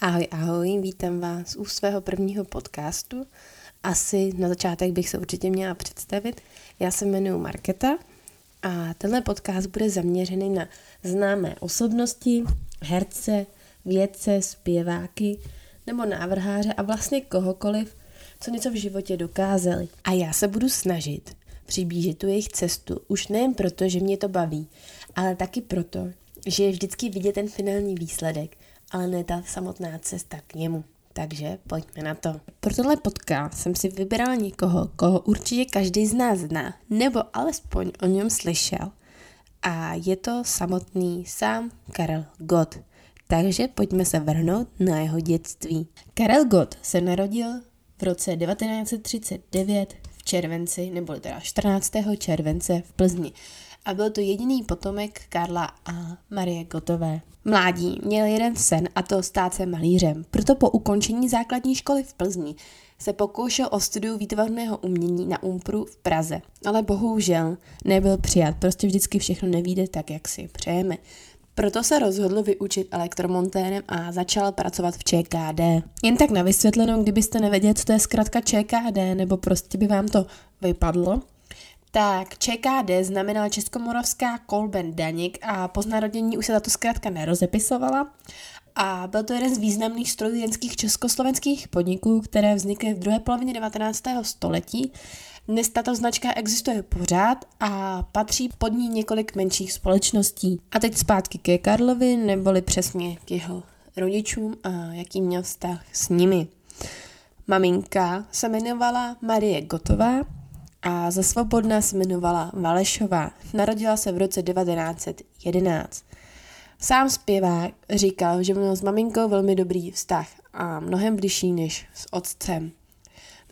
Ahoj, ahoj, vítám vás u svého prvního podcastu. Asi na začátek bych se určitě měla představit. Já se jmenuji Marketa a tenhle podcast bude zaměřený na známé osobnosti, herce, vědce, zpěváky nebo návrháře a vlastně kohokoliv, co něco v životě dokázali. A já se budu snažit přiblížit tu jejich cestu už nejen proto, že mě to baví, ale taky proto, že je vždycky vidět ten finální výsledek – ale ne ta samotná cesta k němu. Takže pojďme na to. Pro tohle podcast jsem si vybrala někoho, koho určitě každý z nás zná, nebo alespoň o něm slyšel. A je to samotný sám Karel Gott. Takže pojďme se vrhnout na jeho dětství. Karel Gott se narodil v roce 1939 v červenci, nebo teda 14. července v Plzni a byl to jediný potomek Karla a Marie Gotové. Mládí měl jeden sen a to stát se malířem. Proto po ukončení základní školy v Plzni se pokoušel o studiu výtvarného umění na Umpru v Praze. Ale bohužel nebyl přijat, prostě vždycky všechno nevíde tak, jak si přejeme. Proto se rozhodl vyučit elektromontérem a začal pracovat v ČKD. Jen tak na vysvětlenou, kdybyste nevěděli, co to je zkrátka ČKD, nebo prostě by vám to vypadlo, tak ČKD znamenala Českomoravská Kolben Danik a po narodění už se tato zkrátka nerozepisovala. A byl to jeden z významných strojírenských československých podniků, které vznikly v druhé polovině 19. století. Dnes tato značka existuje pořád a patří pod ní několik menších společností. A teď zpátky ke Karlovi, neboli přesně k jeho rodičům a jaký měl vztah s nimi. Maminka se jmenovala Marie Gotová a za svobodná se jmenovala Valešová. Narodila se v roce 1911. Sám zpěvák říkal, že měl s maminkou velmi dobrý vztah a mnohem bližší než s otcem.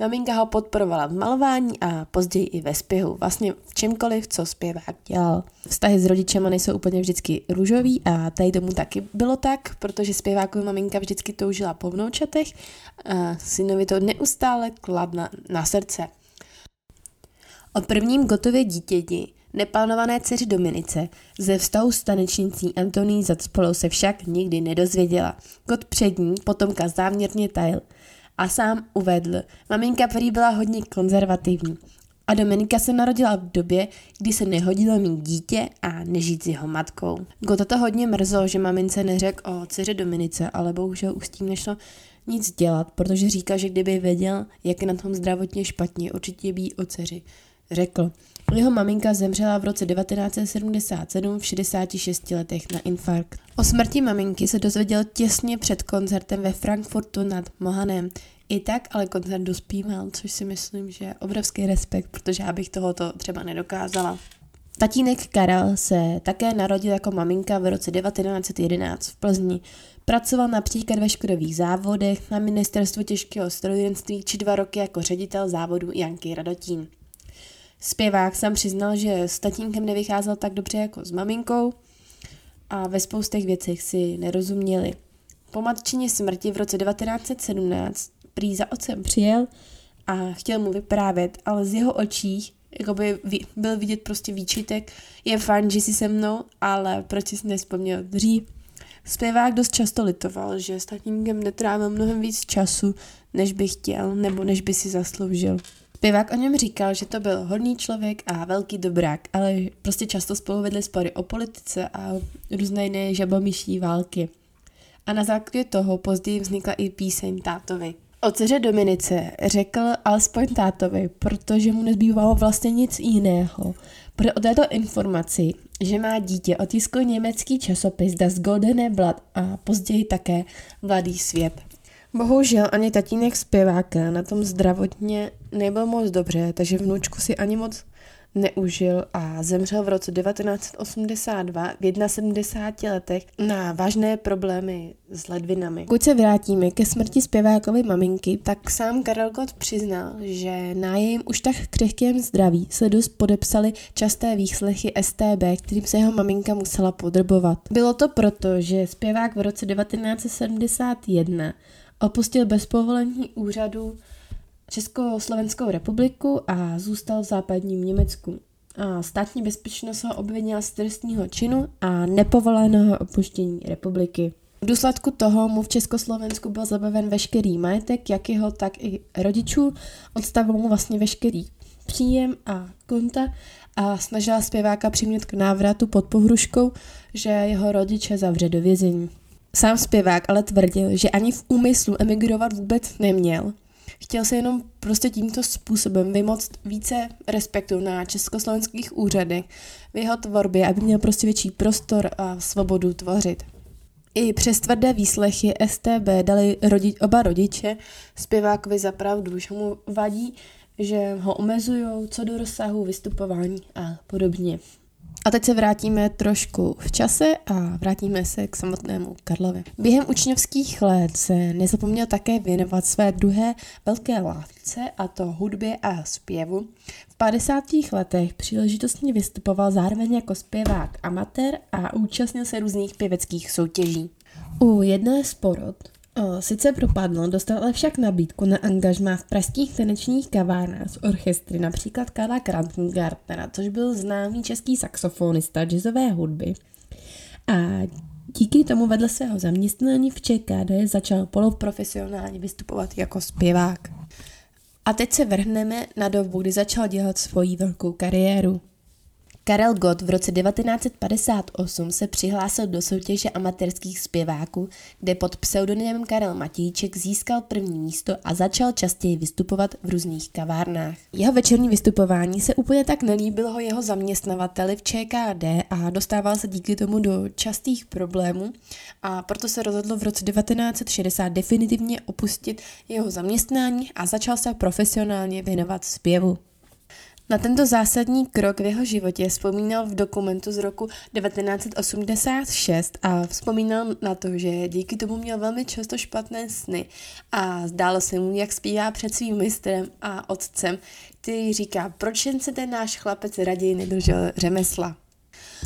Maminka ho podporovala v malování a později i ve zpěvu, vlastně v čemkoliv, co zpěvák dělal. Vztahy s rodičema nejsou úplně vždycky růžový a tady tomu taky bylo tak, protože zpěváková maminka vždycky toužila po vnoučatech a synovi to neustále kladla na srdce. O prvním Gotově dítěti, neplánované dceři Dominice, ze vztahu s tanečnicí Antoní Zacpolou se však nikdy nedozvěděla. Got před ní potomka záměrně tajil a sám uvedl, maminka prý byla hodně konzervativní. A Dominika se narodila v době, kdy se nehodilo mít dítě a nežít s jeho matkou. Gota to hodně mrzlo, že mamince neřekl o dceři Dominice, ale bohužel už s tím nešlo nic dělat, protože říká, že kdyby věděl, jak je na tom zdravotně špatně, určitě by o dceři řekl. Jeho maminka zemřela v roce 1977 v 66 letech na infarkt. O smrti maminky se dozvěděl těsně před koncertem ve Frankfurtu nad Mohanem. I tak ale koncert dospíval, což si myslím, že je obrovský respekt, protože já bych tohoto třeba nedokázala. Tatínek Karel se také narodil jako maminka v roce 1911 v Plzni. Pracoval například ve škodových závodech, na ministerstvu těžkého strojírenství či dva roky jako ředitel závodu Janky Radotín. Zpěvák jsem přiznal, že s tatínkem nevycházel tak dobře jako s maminkou a ve spoustech věcech si nerozuměli. Po matčině smrti v roce 1917 prý za otcem přijel a chtěl mu vyprávět, ale z jeho očí jakoby byl vidět prostě výčitek, je fajn, že jsi se mnou, ale proč jsi nespomněl dřív? Zpěvák dost často litoval, že s tatínkem netrávil mnohem víc času, než by chtěl nebo než by si zasloužil. Zpěvák o něm říkal, že to byl hodný člověk a velký dobrák, ale prostě často spolu vedli spory o politice a různé jiné žabomyší války. A na základě toho později vznikla i píseň tátovi. O dceře Dominice řekl alespoň tátovi, protože mu nezbývalo vlastně nic jiného. Protože o této informaci, že má dítě, otiskl německý časopis Das Goldene Blatt a později také Mladý svět. Bohužel ani tatínek zpěváka na tom zdravotně nebyl moc dobře, takže vnučku si ani moc neužil a zemřel v roce 1982 v 71 letech na vážné problémy s ledvinami. Pokud se vrátíme ke smrti zpěvákové maminky, tak sám Karel Gott přiznal, že na jejím už tak křehkém zdraví se dost podepsali časté výslechy STB, kterým se jeho maminka musela podrbovat. Bylo to proto, že zpěvák v roce 1971 Opustil bez povolení úřadu Československou republiku a zůstal v západním Německu. A státní bezpečnost ho obvinila z trestního činu a nepovoleného opuštění republiky. V důsledku toho mu v Československu byl zabaven veškerý majetek, jak jeho, tak i rodičů. Odstavil mu vlastně veškerý příjem a konta a snažila zpěváka přimět k návratu pod pohruškou, že jeho rodiče zavře do vězení. Sám zpěvák ale tvrdil, že ani v úmyslu emigrovat vůbec neměl. Chtěl se jenom prostě tímto způsobem vymoct více respektu na československých úřadech v jeho tvorbě, aby měl prostě větší prostor a svobodu tvořit. I přes tvrdé výslechy STB dali rodi- oba rodiče zpěvákovi za pravdu, že mu vadí, že ho omezují co do rozsahu vystupování a podobně. A teď se vrátíme trošku v čase a vrátíme se k samotnému Karlovi. Během učňovských let se nezapomněl také věnovat své druhé velké látce, a to hudbě a zpěvu. V 50. letech příležitostně vystupoval zároveň jako zpěvák amatér a účastnil se různých pěveckých soutěží. U jedné z porod sice propadl, dostal ale však nabídku na angažmá v pražských tanečních kavárnách z orchestry, například Karla Krantengartnera, což byl známý český saxofonista jazzové hudby. A díky tomu vedle svého zaměstnání v ČKD začal poloprofesionálně vystupovat jako zpěvák. A teď se vrhneme na dobu, kdy začal dělat svoji velkou kariéru. Karel Gott v roce 1958 se přihlásil do soutěže amatérských zpěváků, kde pod pseudonymem Karel Matíček získal první místo a začal častěji vystupovat v různých kavárnách. Jeho večerní vystupování se úplně tak nelíbilo jeho zaměstnavateli v ČKD a dostával se díky tomu do častých problémů a proto se rozhodl v roce 1960 definitivně opustit jeho zaměstnání a začal se profesionálně věnovat zpěvu. Na tento zásadní krok v jeho životě vzpomínal v dokumentu z roku 1986 a vzpomínal na to, že díky tomu měl velmi často špatné sny a zdálo se mu, jak zpívá před svým mistrem a otcem, který říká, proč jen se ten náš chlapec raději nedržel řemesla.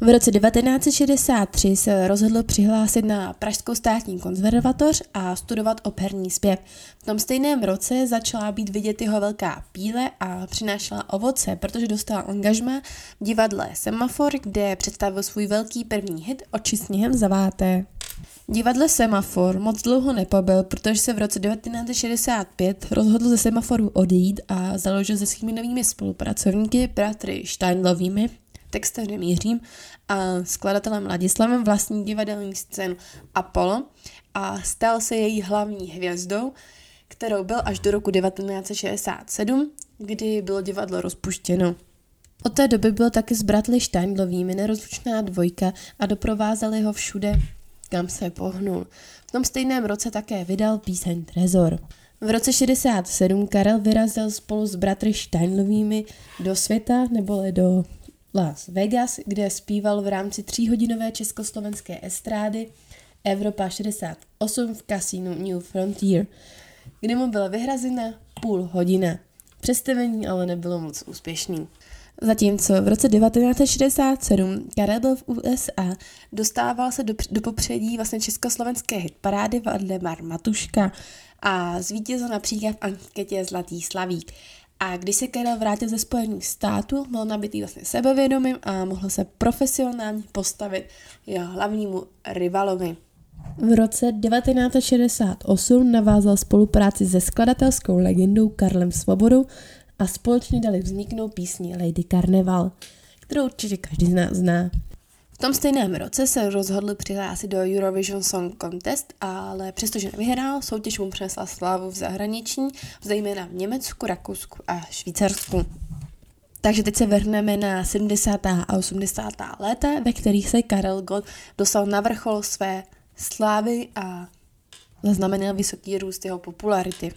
V roce 1963 se rozhodl přihlásit na Pražskou státní konzervatoř a studovat operní zpěv. V tom stejném roce začala být vidět jeho velká píle a přinášela ovoce, protože dostal angažma v divadle Semafor, kde představil svůj velký první hit Oči sněhem zaváté. Divadle Semafor moc dlouho nepobyl, protože se v roce 1965 rozhodl ze Semaforu odejít a založil se svými novými spolupracovníky, bratry Steinlovými, textařem Jiřím a skladatelem Ladislavem vlastní divadelní scénu Apollo a stal se její hlavní hvězdou, kterou byl až do roku 1967, kdy bylo divadlo rozpuštěno. Od té doby byl taky s bratly Steindlovými nerozlučná dvojka a doprovázeli ho všude, kam se pohnul. V tom stejném roce také vydal píseň Trezor. V roce 67 Karel vyrazil spolu s bratry Steinlovými do světa, neboli do Las Vegas, kde zpíval v rámci tříhodinové československé estrády Evropa 68 v kasínu New Frontier, kde mu byla vyhrazena půl hodina. Představení ale nebylo moc úspěšný. Zatímco v roce 1967 Karel byl v USA, dostával se do, do popředí vlastně československé hitparády Valdemar Matuška a zvítězil například v anketě Zlatý slavík. A když se Karel vrátil ze Spojených států, byl nabitý vlastně sebevědomím a mohl se profesionálně postavit jeho hlavnímu rivalovi. V roce 1968 navázal spolupráci se skladatelskou legendou Karlem Svobodou a společně dali vzniknout písni Lady Carnival, kterou určitě každý z nás zná tom stejném roce se rozhodl přihlásit do Eurovision Song Contest, ale přestože nevyhrál, soutěž mu přinesla slávu v zahraničí, zejména v Německu, Rakousku a Švýcarsku. Takže teď se vrhneme na 70. a 80. léta, ve kterých se Karel Gott dostal na vrchol své slávy a zaznamenal vysoký růst jeho popularity.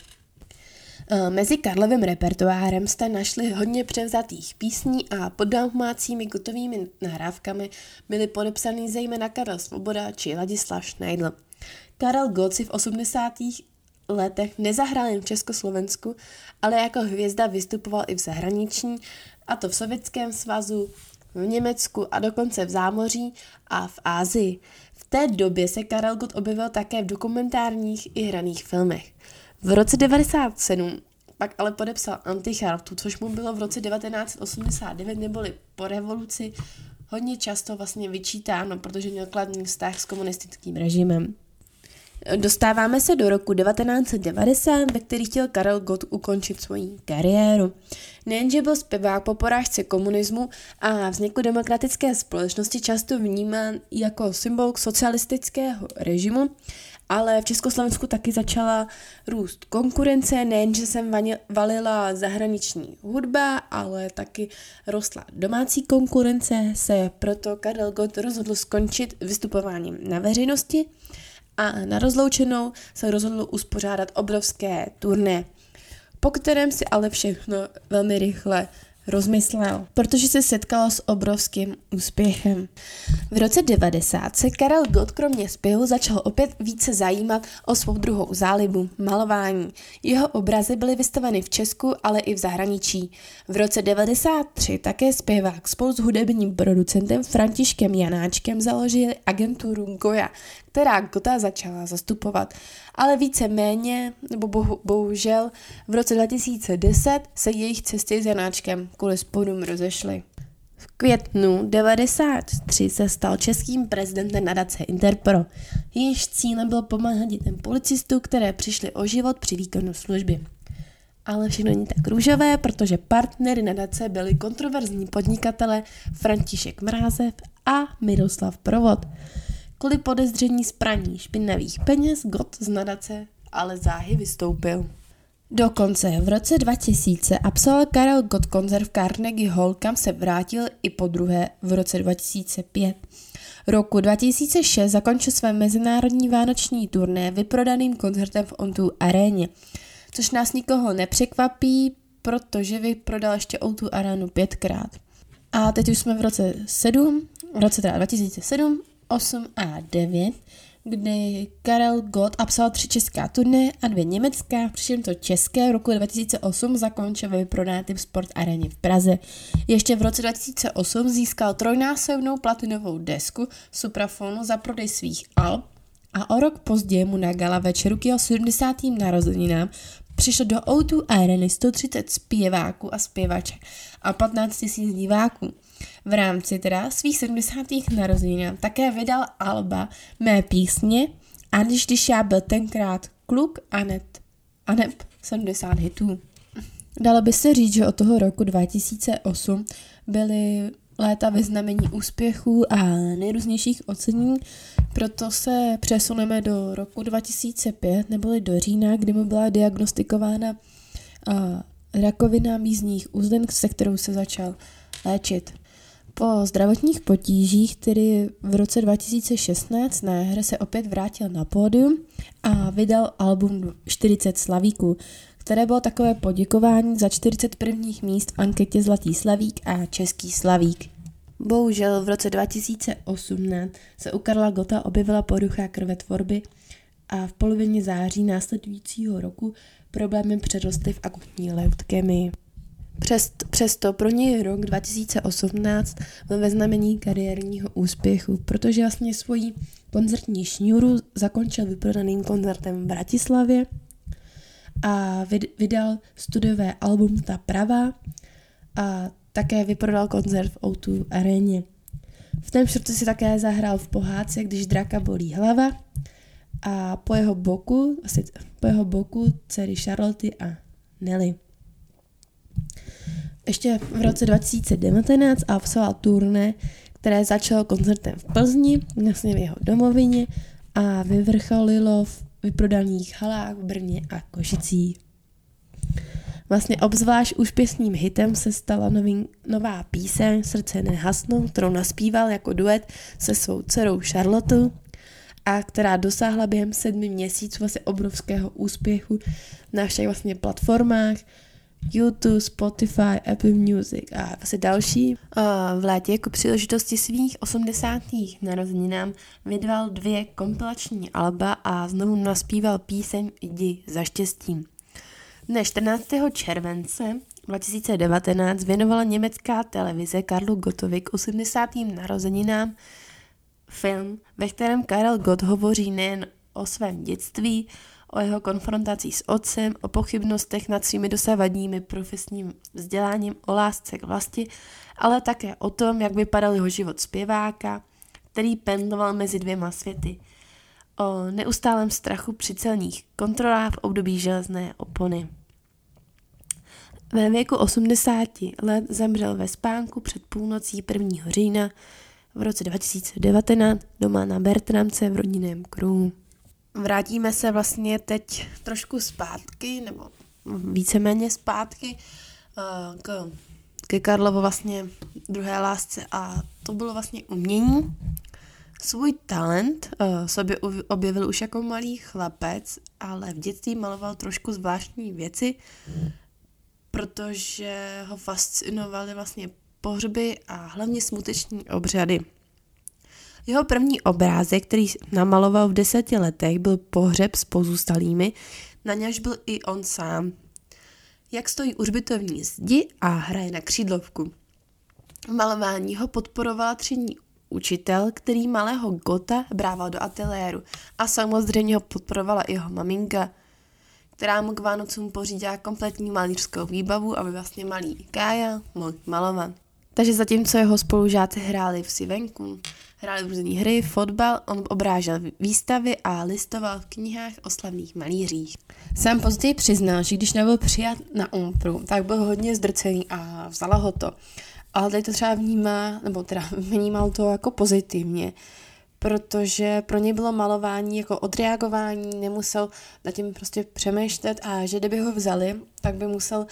Eh, mezi Karlovým repertoárem jste našli hodně převzatých písní a pod domácími gotovými nahrávkami byly podepsaný zejména Karel Svoboda či Ladislav Schneidl. Karel Gott si v 80. letech nezahrál jen v Československu, ale jako hvězda vystupoval i v zahraničí, a to v Sovětském svazu, v Německu a dokonce v zámoří a v Ázii. V té době se Karel Gott objevil také v dokumentárních i hraných filmech. V roce 97 pak ale podepsal Antichartu, což mu bylo v roce 1989 neboli po revoluci hodně často vlastně vyčítáno, protože měl kladný vztah s komunistickým režimem. Dostáváme se do roku 1990, ve který chtěl Karel Gott ukončit svoji kariéru. Nejenže byl zpěvák po porážce komunismu a vzniku demokratické společnosti často vnímán jako symbol socialistického režimu, ale v Československu taky začala růst konkurence, nejenže sem valila zahraniční hudba, ale taky rostla domácí konkurence, se proto Karel Gott rozhodl skončit vystupováním na veřejnosti a na rozloučenou se rozhodl uspořádat obrovské turné, po kterém si ale všechno velmi rychle rozmyslel, protože se setkal s obrovským úspěchem. V roce 90 se Karel Gott kromě zpěvu začal opět více zajímat o svou druhou zálibu, malování. Jeho obrazy byly vystaveny v Česku, ale i v zahraničí. V roce 93 také zpěvák spolu s hudebním producentem Františkem Janáčkem založili agenturu Goja, která Gota začala zastupovat. Ale více méně, nebo bohu, bohužel, v roce 2010 se jejich cesty s Janáčkem kvůli spodům rozešly. V květnu 93 se stal českým prezidentem nadace Interpro. Jejíž cílem bylo pomáhat dětem policistů, které přišly o život při výkonu služby. Ale všechno není tak růžové, protože partnery nadace byli kontroverzní podnikatele František Mrázev a Miroslav Provod. Kvůli podezření z praní špinavých peněz Gott z nadace ale záhy vystoupil. Dokonce v roce 2000 absolvoval Karel Gott koncert v Carnegie Hall, kam se vrátil i po druhé v roce 2005. Roku 2006 zakončil své mezinárodní vánoční turné vyprodaným koncertem v Ontu aréně, což nás nikoho nepřekvapí, protože vyprodal ještě Ontu arénu pětkrát. A teď už jsme v roce 7, v roce teda 2007 8 a 9, kdy Karel Gott absolvoval tři česká turné a dvě německá, přičem to české v roku 2008 zakončil ve vyprodáném Sport Areně v Praze. Ještě v roce 2008 získal trojnásobnou platinovou desku Suprafonu za prodej svých alb a o rok později mu na gala večeru k jeho 70. narozeninám přišlo do O2 Areny 130 zpěváků a zpěvaček a 15 000 diváků. V rámci teda svých 70. narozenin také vydal alba Mé písně a když, když já byl tenkrát kluk a net, a neb 70 hitů. Dalo by se říct, že od toho roku 2008 byly léta vyznamení úspěchů a nejrůznějších ocenění, proto se přesuneme do roku 2005, neboli do října, kdy mu byla diagnostikována uh, rakovina mízních uzlin, se kterou se začal léčit. Po zdravotních potížích, který v roce 2016 na hře se opět vrátil na pódium a vydal album 40 slavíků, které bylo takové poděkování za 40 prvních míst v anketě Zlatý slavík a Český slavík. Bohužel v roce 2018 se u Karla Gota objevila porucha krvetvorby a v polovině září následujícího roku problémy přerostly v akutní leukemii. Přest, přesto pro něj rok 2018 byl ve znamení kariérního úspěchu, protože vlastně svoji koncertní šňůru zakončil vyprodaným koncertem v Bratislavě a vydal studiové album Ta prava a také vyprodal koncert v O2 aréně. V tom čtvrtce si také zahrál v pohádce, když draka bolí hlava a po jeho boku, asi po jeho boku dcery Charlotte a Nelly. Ještě v roce 2019 absolvoval turné, které začalo koncertem v Plzni, vlastně v jeho domovině a vyvrcholilo v vyprodaných halách v Brně a Košicích. Vlastně obzvlášť úspěšným hitem se stala nový, nová píseň Srdce nehasnou, kterou naspíval jako duet se svou dcerou Charlotte a která dosáhla během sedmi měsíců vlastně obrovského úspěchu na všech vlastně platformách, YouTube, Spotify, Apple Music a vlastně další. V létě jako příležitosti svých 80. narozeninám vydal dvě kompilační alba a znovu naspíval píseň Jdi za štěstím. Dne 14. července 2019 věnovala německá televize Karlu Gottovi k 80. narozeninám film, ve kterém Karel Gott hovoří nejen o svém dětství, o jeho konfrontací s otcem, o pochybnostech nad svými dosavadními profesním vzděláním, o lásce k vlasti, ale také o tom, jak vypadal jeho život zpěváka, který pendloval mezi dvěma světy. o neustálém strachu při celních kontrolách v období železné opony. Ve věku 80 let zemřel ve spánku před půlnocí 1. října v roce 2019 doma na Bertramce v rodinném kruhu. Vrátíme se vlastně teď trošku zpátky, nebo víceméně zpátky uh, k, ke Karlovo vlastně druhé lásce a to bylo vlastně umění. Svůj talent uh, sobě objevil už jako malý chlapec, ale v dětství maloval trošku zvláštní věci, protože ho fascinovaly vlastně pohřby a hlavně smuteční obřady. Jeho první obrázek, který namaloval v deseti letech, byl pohřeb s pozůstalými, na něž byl i on sám. Jak stojí u zdi a hraje na křídlovku. Malování ho podporovala třídní učitel, který malého Gota brával do ateliéru a samozřejmě ho podporovala i jeho maminka, která mu k Vánocům pořídila kompletní malířskou výbavu, aby vlastně malý Kája mohl malovat. Takže zatímco jeho spolužáci hráli v Sivenku, hráli v různé hry, fotbal, on obrážel výstavy a listoval v knihách o slavných malířích. Sám později přiznal, že když nebyl přijat na Umpru, tak byl hodně zdrcený a vzala ho to. Ale tady to třeba vnímá, nebo teda vnímal to jako pozitivně, protože pro něj bylo malování jako odreagování, nemusel nad tím prostě přemýšlet a že kdyby ho vzali, tak by musel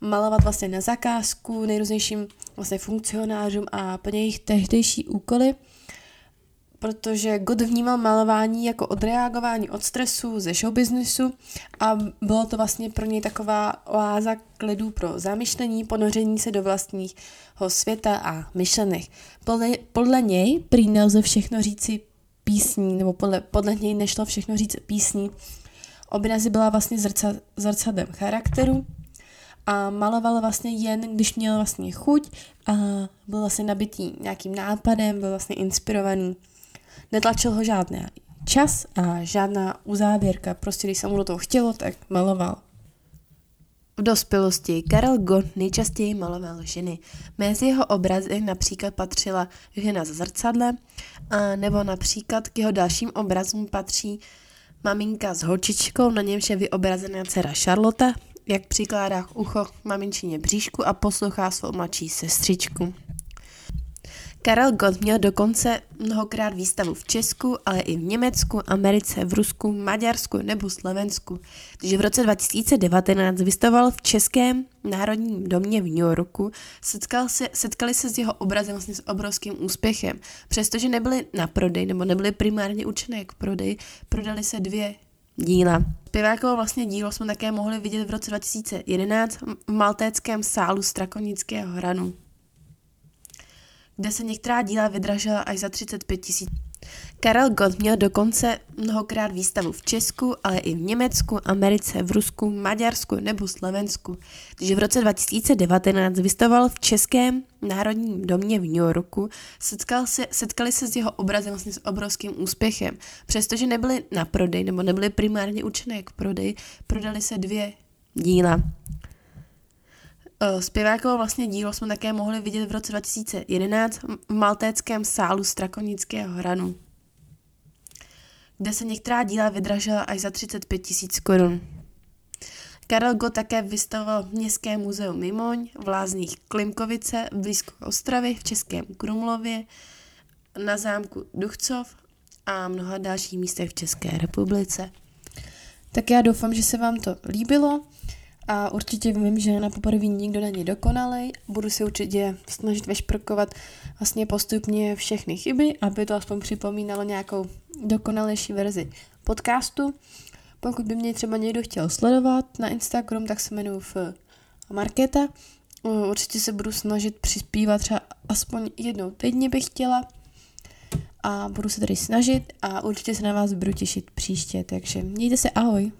malovat vlastně na zakázku nejrůznějším vlastně funkcionářům a plně jejich tehdejší úkoly, protože God vnímal malování jako odreagování od stresu ze showbiznesu a bylo to vlastně pro něj taková oáza klidu pro zamyšlení, ponoření se do vlastního světa a myšlenek. Podle, podle něj prý nelze všechno říci písní, nebo podle, podle něj nešlo všechno říct písní. Obrazy byla vlastně zrca, zrcadlem charakteru a maloval vlastně jen, když měl vlastně chuť a byl vlastně nabitý nějakým nápadem, byl vlastně inspirovaný. Netlačil ho žádný čas a žádná uzávěrka, prostě když se mu do toho chtělo, tak maloval. V dospělosti Karel Gott nejčastěji maloval ženy. Mezi jeho obrazy například patřila žena za zrcadlem, a nebo například k jeho dalším obrazům patří maminka s holčičkou, na němž je vyobrazená dcera Charlotte, jak přikládá ucho maminčině bříšku a poslouchá svou mladší sestřičku. Karel Gott měl dokonce mnohokrát výstavu v Česku, ale i v Německu, Americe, v Rusku, Maďarsku nebo Slovensku. Takže v roce 2019 vystavoval v Českém národním domě v New Yorku, setkal se, setkali se s jeho obrazem vlastně s obrovským úspěchem. Přestože nebyly na prodej nebo nebyly primárně určené k prodej, prodali se dvě díla. Zpěvákovo vlastně dílo jsme také mohli vidět v roce 2011 v maltéckém sálu Strakonického hranu kde se některá díla vydražila až za 35 tisíc. Karel Gott měl dokonce mnohokrát výstavu v Česku, ale i v Německu, Americe, v Rusku, Maďarsku nebo Slovensku. Takže v roce 2019 vystavoval v Českém národním domě v New Yorku, setkal se, setkali se s jeho obrazem vlastně s obrovským úspěchem. Přestože nebyly na prodej nebo nebyly primárně určené k prodej, prodali se dvě díla. Eh, zpěvákovo vlastně dílo jsme také mohli vidět v roce 2011 v maltéckém sálu Strakonického hranu, kde se některá díla vydražila až za 35 tisíc korun. Karel Go také vystavoval v Městském muzeu Mimoň, v Lázních Klimkovice, blízko Ostravy, v Českém Krumlově, na zámku Duchcov a mnoha dalších místech v České republice. Tak já doufám, že se vám to líbilo. A určitě vím, že na poprvé nikdo není dokonalý. Budu si určitě snažit vešprkovat vlastně postupně všechny chyby, aby to aspoň připomínalo nějakou dokonalejší verzi podcastu. Pokud by mě třeba někdo chtěl sledovat na Instagram, tak se jmenuji v Marketa. Určitě se budu snažit přispívat třeba aspoň jednou týdně bych chtěla. A budu se tady snažit a určitě se na vás budu těšit příště. Takže mějte se ahoj.